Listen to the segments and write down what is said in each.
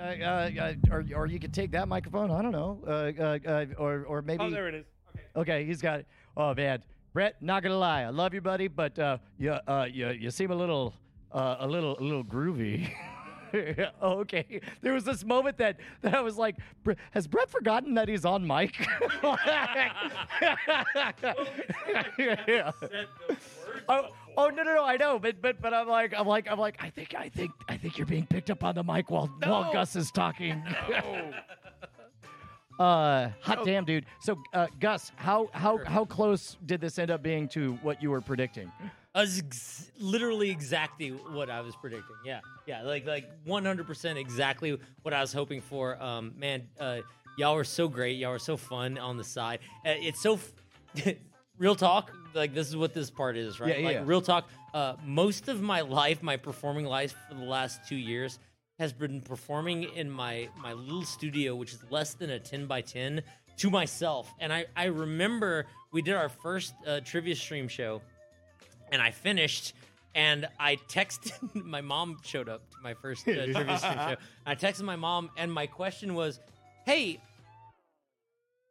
uh, uh, or, or you could take that microphone. I don't know. Uh, uh, uh, or, or maybe. Oh, there it is. Okay. Okay, he's got it. Oh man, Brett, not gonna lie, I love you, buddy, but uh, you, uh, you, you seem a little, uh, a little, a little groovy. okay, there was this moment that that I was like, has Brett forgotten that he's on mic? Yeah. Oh, oh no no no! I know, but but but I'm like I'm like I'm like I think I think I think you're being picked up on the mic while while Gus is talking. Uh, hot damn, dude. So, uh, Gus, how how how close did this end up being to what you were predicting? Uh, it's ex- literally exactly what I was predicting. Yeah, yeah, like like 100% exactly what I was hoping for. Um, man, uh, y'all were so great. Y'all were so fun on the side. Uh, it's so f- real talk. Like this is what this part is, right? Yeah, like yeah. real talk. Uh, most of my life, my performing life for the last two years has been performing in my my little studio, which is less than a 10 by 10, to myself. And I I remember we did our first uh, trivia stream show and I finished. And I texted my mom showed up to my first uh, trivia stream show. I texted my mom, and my question was, "Hey,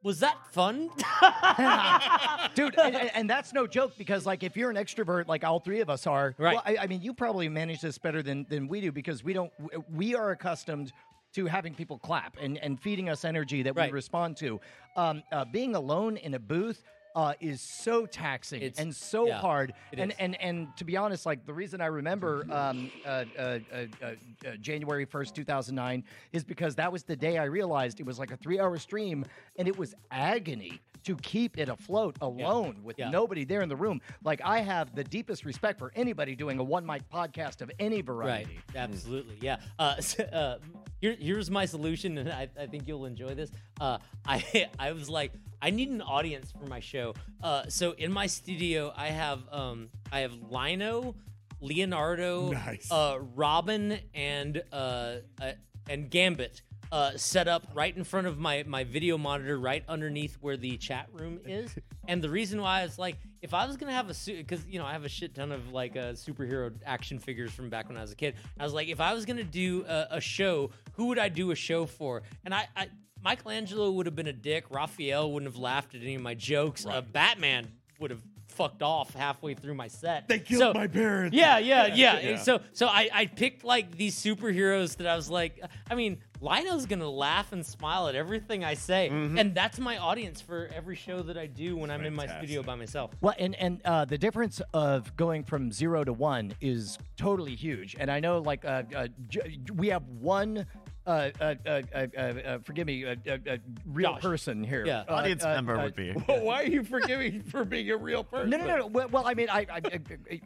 was that fun?" dude and, and- that's no joke because like if you're an extrovert like all three of us are Right. well, I, I mean you probably manage this better than than we do because we don't we are accustomed to having people clap and and feeding us energy that Right. we respond to um uh, being alone in a booth uh, is so taxing It's- and so yeah, hard, and and and to be honest, like the reason I remember um, uh, uh, uh, uh, uh, January first, two thousand nine, is because that was the day I realized it was like a three-hour stream, and it was agony to keep it afloat alone with Yeah. nobody there in the room. Like I have the deepest respect for anybody doing a one mic podcast of any variety. right, absolutely, yeah. Uh, so, uh, here, here's my solution, and I, I think you'll enjoy this. Uh, I I was like, I need an audience for my show. Uh, so in my studio, I have um, I have Lino, Leonardo, Nice. uh, Robin, and uh, uh, and Gambit. Uh, set up right in front of my, my video monitor, right underneath where the chat room is. and the reason why is like, if I was gonna have a suit, because you know I have a shit ton of like uh, superhero action figures from back when I was a kid. I was like, if I was gonna do a, a show, who would I do a show for? And I, I Michelangelo would have been a dick. Raphael wouldn't have laughed at any of my jokes. Uh, Batman would have fucked off halfway through my set. They killed So- my parents. yeah, yeah, yeah. Yeah. So, so I, I picked like these superheroes that I was like, I mean, Lino's gonna laugh and smile at everything I say, and that's my audience for every show that I do when I'm in my studio by myself. Well, and and uh, the difference of going from zero to one is totally huge. And I know, like, uh, uh, j- we have one. Uh, uh, uh, uh, uh, uh, forgive me, a uh, uh, uh, real Josh. person here. Yeah. Uh, Audience uh, member uh, would be. Well, why are you forgiving for being a real person? No, no, no. no. Well, well, I mean, I, I, I, I,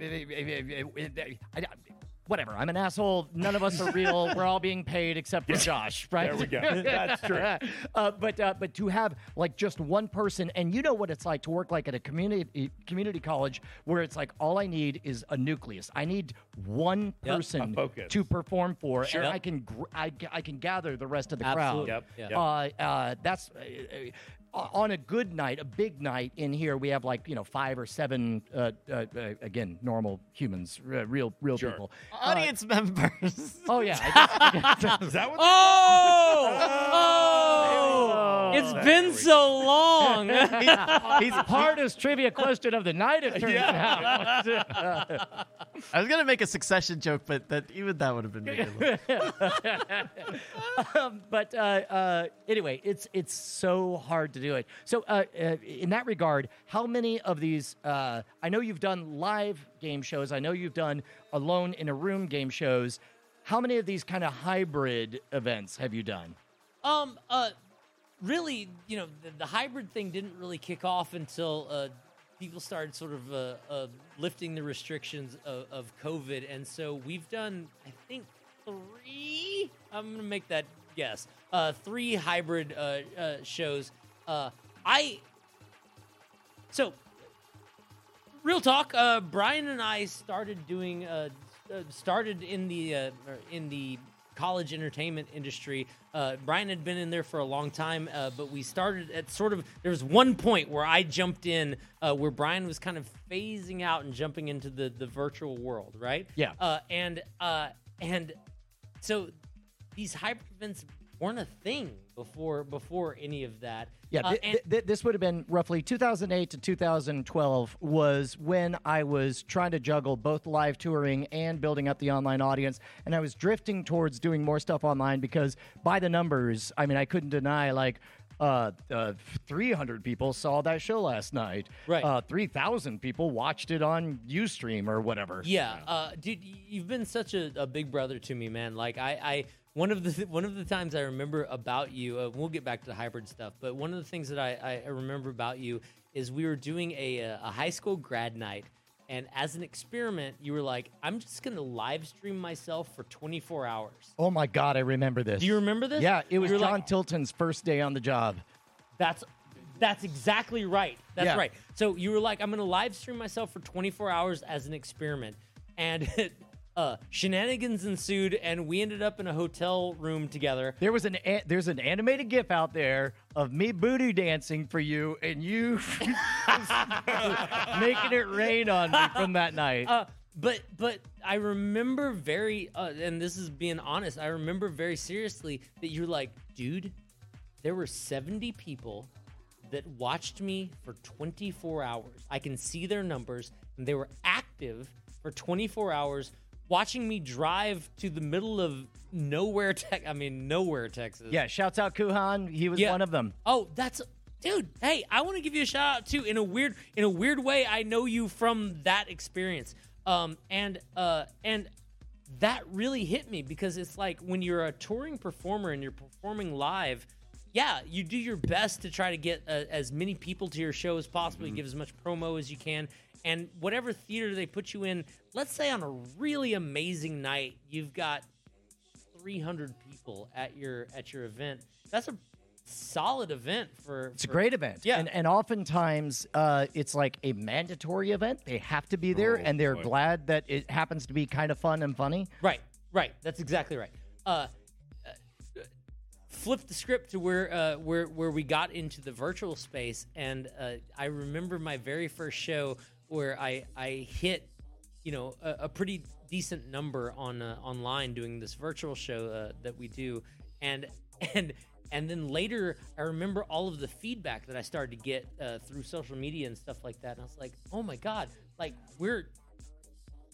I, whatever. I'm an asshole. None of us are real. We're all being paid except for Josh, right? There we go. That's true. uh, but uh, but to have like just one person, and you know what it's like to work like at a community community college where it's like all I need is a nucleus. I need one Yep. person to perform for, Sure. and Yep. I can gr- I, I can gather the rest of the Absolutely. crowd. Yep. Yep. Uh, uh, that's uh, uh, on a good night, a big night in here. We have like you know five or seven uh, uh, uh, again normal humans, uh, real real Sure. people. Audience members. Oh yeah, I just- Is that what? Oh, oh! It's been so long. he's hardest trivia question of the night. It turns out. I was gonna make a succession joke, but that even that would have been ridiculous. um, but uh, uh, anyway, it's it's so hard to do it. So uh, uh, in that regard, how many of these? Uh, I know you've done live game shows. I know you've done alone in a room game shows. How many of these kind of hybrid events have you done? Um, uh, really, you know, the, the hybrid thing didn't really kick off until uh, people started sort of uh, uh, lifting the restrictions of, of COVID, and so we've done, I think, three. I'm gonna make that guess. Uh, three hybrid uh, uh, shows. Uh, I so real talk. Brian and I started doing started in the in the college entertainment industry. Uh, Brian had been in there for a long time, uh, but we started at sort of. There was one point where I jumped in, uh, where Brian was kind of phasing out and jumping into the the virtual world, right? Yeah. Uh, and uh, and so these hyper events weren't a thing before before any of that. Yeah, Uh, thi- and- thi- this would have been roughly 2008 to 2012 was when I was trying to juggle both live touring and building up the online audience, and I was drifting towards doing more stuff online because by the numbers, I mean I couldn't deny like. Uh, uh, 300 people saw that show last night. Right. Uh, 3,000 people watched it on UStream or whatever. Yeah, uh, dude, you've been such a, a big brother to me, man. Like I, I one of the one of the times I remember about you. Uh, we'll get back to the hybrid stuff, but one of the things that I, I remember about you is we were doing a uh, a high school grad night, and as an experiment, you were like, "I'm just gonna live stream myself for 24 hours." Oh my God, I remember this. Do you remember this? Yeah, it was John like, Tilton's first day on the job. That's that's exactly right. That's Yeah. right. So you were like, I'm gonna live stream myself for 24 hours as an experiment, and uh, shenanigans ensued, and we ended up in a hotel room together. There was an a- there's an animated GIF out there of me booty dancing for you, and you making it rain on me from that night. Uh, but but I remember very, uh, and this is being honest. I remember very seriously that you're like, dude, there were 70 people that watched me for 24 hours. I can see their numbers, and they were active for 24 hours, watching me drive to the middle of nowhere, Tex. I mean, nowhere, Texas. yeah, shouts out Kuhan. He was Yeah. one of them. Oh, that's dude. Hey, I want to give you a shout out too. In a weird, in a weird way, I know you from that experience. Um, and uh, and that really hit me because it's like when you're a touring performer and you're performing live. Yeah, you do your best to try to get uh, as many people to your show as possible. You give as much promo as you can, and whatever theater they put you in. Let's say on a really amazing night, you've got 300 people at your at your event. That's a solid event for. It's a great event. Yeah. and, and oftentimes uh, it's like a mandatory event. They have to be there, Oh, and they're boy. glad that it happens to be kind of fun and funny. Right, right. That's exactly right. Uh, uh, flip the script to where uh, where where we got into the virtual space, and uh, I remember my very first show where I I hit, you know, a, a pretty decent number on uh, online doing this virtual show uh, that we do, and and. And then later, I remember all of the feedback that I started to get uh, through social media and stuff like that. And I was like, "Oh my god! Like we're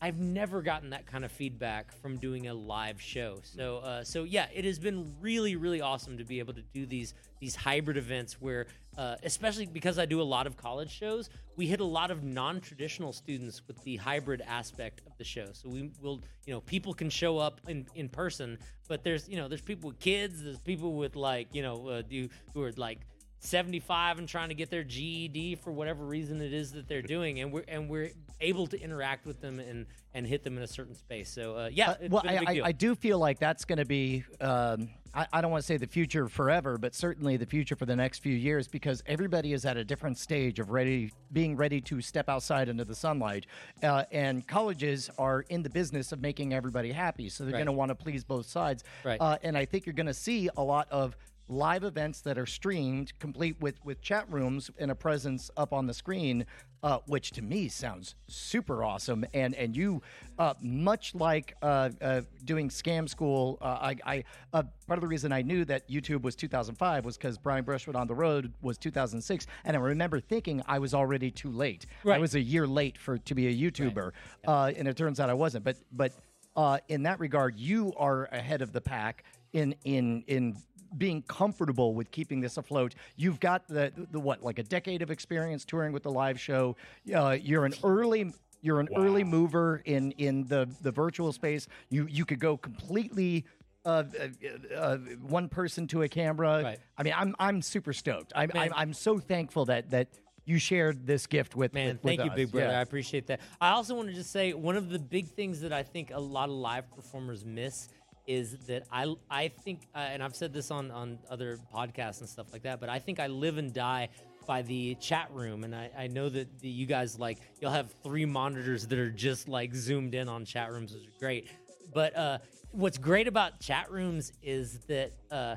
I've never gotten that kind of feedback from doing a live show. So, uh, so yeah, it has been really, really awesome to be able to do these these hybrid events where, uh, especially because I do a lot of college shows, we hit a lot of non traditional students with the hybrid aspect of the show. So we will, you know, people can show up in in person, but there's you know there's people with kids, there's people with like you know uh, do, who are like 75 and trying to get their GED for whatever reason it is that they're doing, and we're and we're able to interact with them and and hit them in a certain space. So uh, yeah, Uh, well, I, I. I do feel like that's going to be, um, I, I don't want to say the future forever, but certainly the future for the next few years because everybody is at a different stage of ready, being ready to step outside into the sunlight. Uh, and colleges are in the business of making everybody happy. So they're Right. going to want to please both sides. Right. Uh, and I think you're going to see a lot of live events that are streamed, complete with with chat rooms and a presence up on the screen, uh, which to me sounds super awesome. And and you, uh, much like uh, uh, doing Scam School, uh, I, I uh, part of the reason I knew that YouTube was 2005 was because Brian Brushwood on the Road was 2006, and I remember thinking I was already too late. I was a year late for to be a YouTuber, uh, and it turns out I wasn't. But but uh, in that regard, you are ahead of the pack in in in being comfortable with keeping this afloat. You've got the the what like a decade of experience touring with the live show. Uh, you're an early you're an early mover in in the the virtual space. You you could go completely. Uh, uh, uh, one person to a camera. Right. I mean, I'm I'm super stoked. I'm, Man. I'm I'm so thankful that that you shared this gift with Man, with- with thank you, us. big brother. Yeah. I appreciate that. I also want to just say one of the big things that I think a lot of live performers miss is that I I think, uh, and I've said this on on other podcasts and stuff like that, but I think I live and die by the chat room, and I, I know that the, you guys like you'll have three monitors that are just like zoomed in on chat rooms, which is great. But uh, what's great about chat rooms is that uh,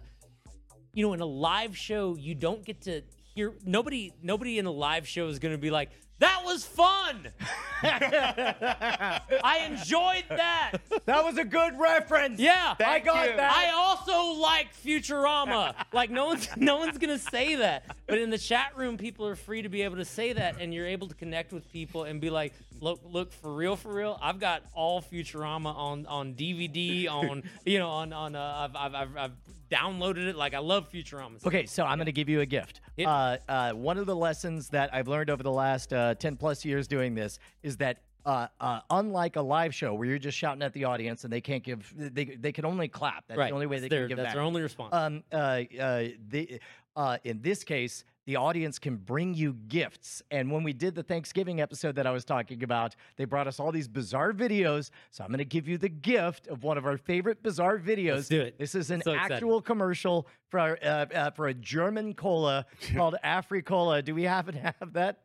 you know, in a live show, you don't get to hear nobody. Nobody in a live show is going to be like, That was fun. I enjoyed that. That was a good reference. Yeah. I got you. that. I also like Futurama. like no one's no one's gonna say that, but in the chat room, people are free to be able to say that, and you're able to connect with people and be like, look, look for real, for real. I've got all Futurama on on DVD, on you know, on on uh, I've, I've I've I've downloaded it. Like I love Futurama. Okay, so I'm going to give you a gift. Uh, uh, one of the lessons that I've learned over the last uh, 10 plus years doing this is that. Uh, uh, unlike a live show where you're just shouting at the audience and they can't give, they, they can only clap. That's right. the only way they their- can give that. That's back. their only response. um, uh, uh, the, uh, in this case, the audience can bring you gifts. And when we did the Thanksgiving episode that I was talking about, they brought us all these bizarre videos. So I'm going to give you the gift of one of our favorite bizarre videos. Let's do it. This is an So excited. actual commercial for uh, uh, for a German cola called Africola. Do we happen to have that?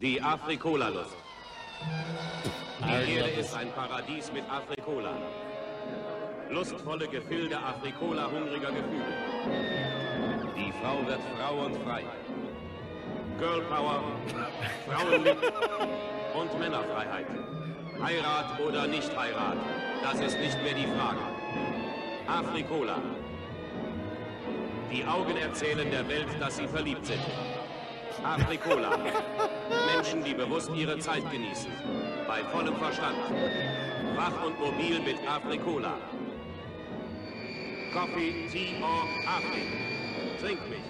Die Afrikola-Lust. I Die already Erde ist ein Paradies mit Afrikola. Lustvolle Gefilde Afrikola-hungriger Gefühle. Die Frau wird Frau und frei. Girl Power, Frauenlieb und Männerfreiheit. Heirat oder nicht Heirat, das ist nicht mehr die Frage. Afrikola. Die Augen erzählen der Welt, dass sie verliebt sind. Afrikola. Menschen, die bewusst ihre Zeit genießen. Bei vollem Verstand. Wach und mobil mit Afrikola. Coffee, Tea or Afri. Trink mich.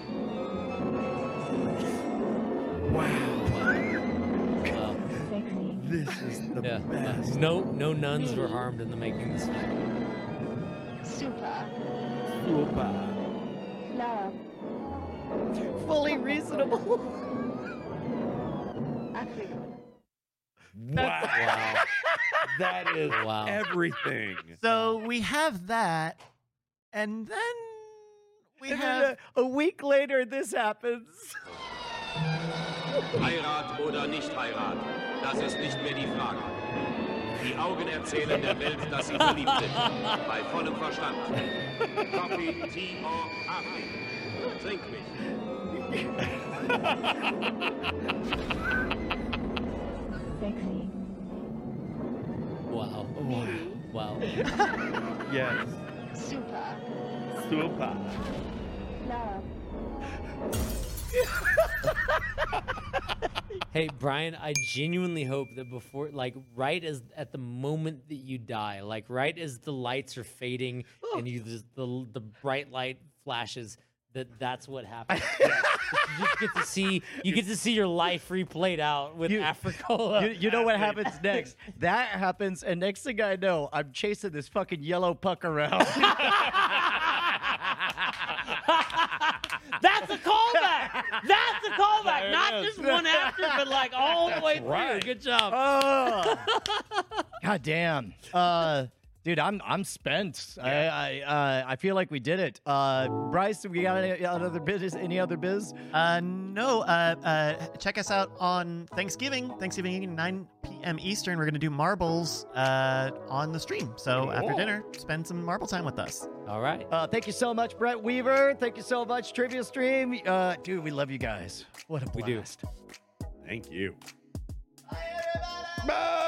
This is the Yeah. best. No no nuns were harmed in the making of this film. Super. Super. Love. Fully reasonable. Africa. Wow. that is Wow. everything. So we have that, and then we And have. then a, a week later, this happens. Heirat oder nicht Heirat, das ist nicht mehr die Frage. Die Augen erzählen der Welt, dass sie verliebt sind. Bei vollem Verstand. Coffee, Tea or Afri. Trink mich. Sexy. Wow. Wow. Yes. Super. Super. Love. Hey Brian, I genuinely hope that before, like, right as at the moment that you die, like, right as the lights are fading oh. and you the the, the bright light flashes, that that's what happens. you just get to see you get to see your life replayed out with You- Africola. You, you know what happens next? That happens, and next thing I know, I'm chasing this fucking yellow puck around. That's a callback. That's a callback. Not just one after, but like all the way through. right. Good job. oh, god damn. Uh, dude, I'm I'm spent. I I uh, I feel like we did it. Uh, Bryce, we got any other biz? Any other biz? Uh, no, uh, uh, check us out on Thanksgiving. Thanksgiving 9 p.m. Eastern. We're going to do marbles uh, on the stream. So after dinner, spend some marble time with us. All right. Uh, thank you so much, Brett Weaver. Thank you so much, Trivia Stream. Uh, dude, we love you guys. What a We do. blast. Thank you. Bye.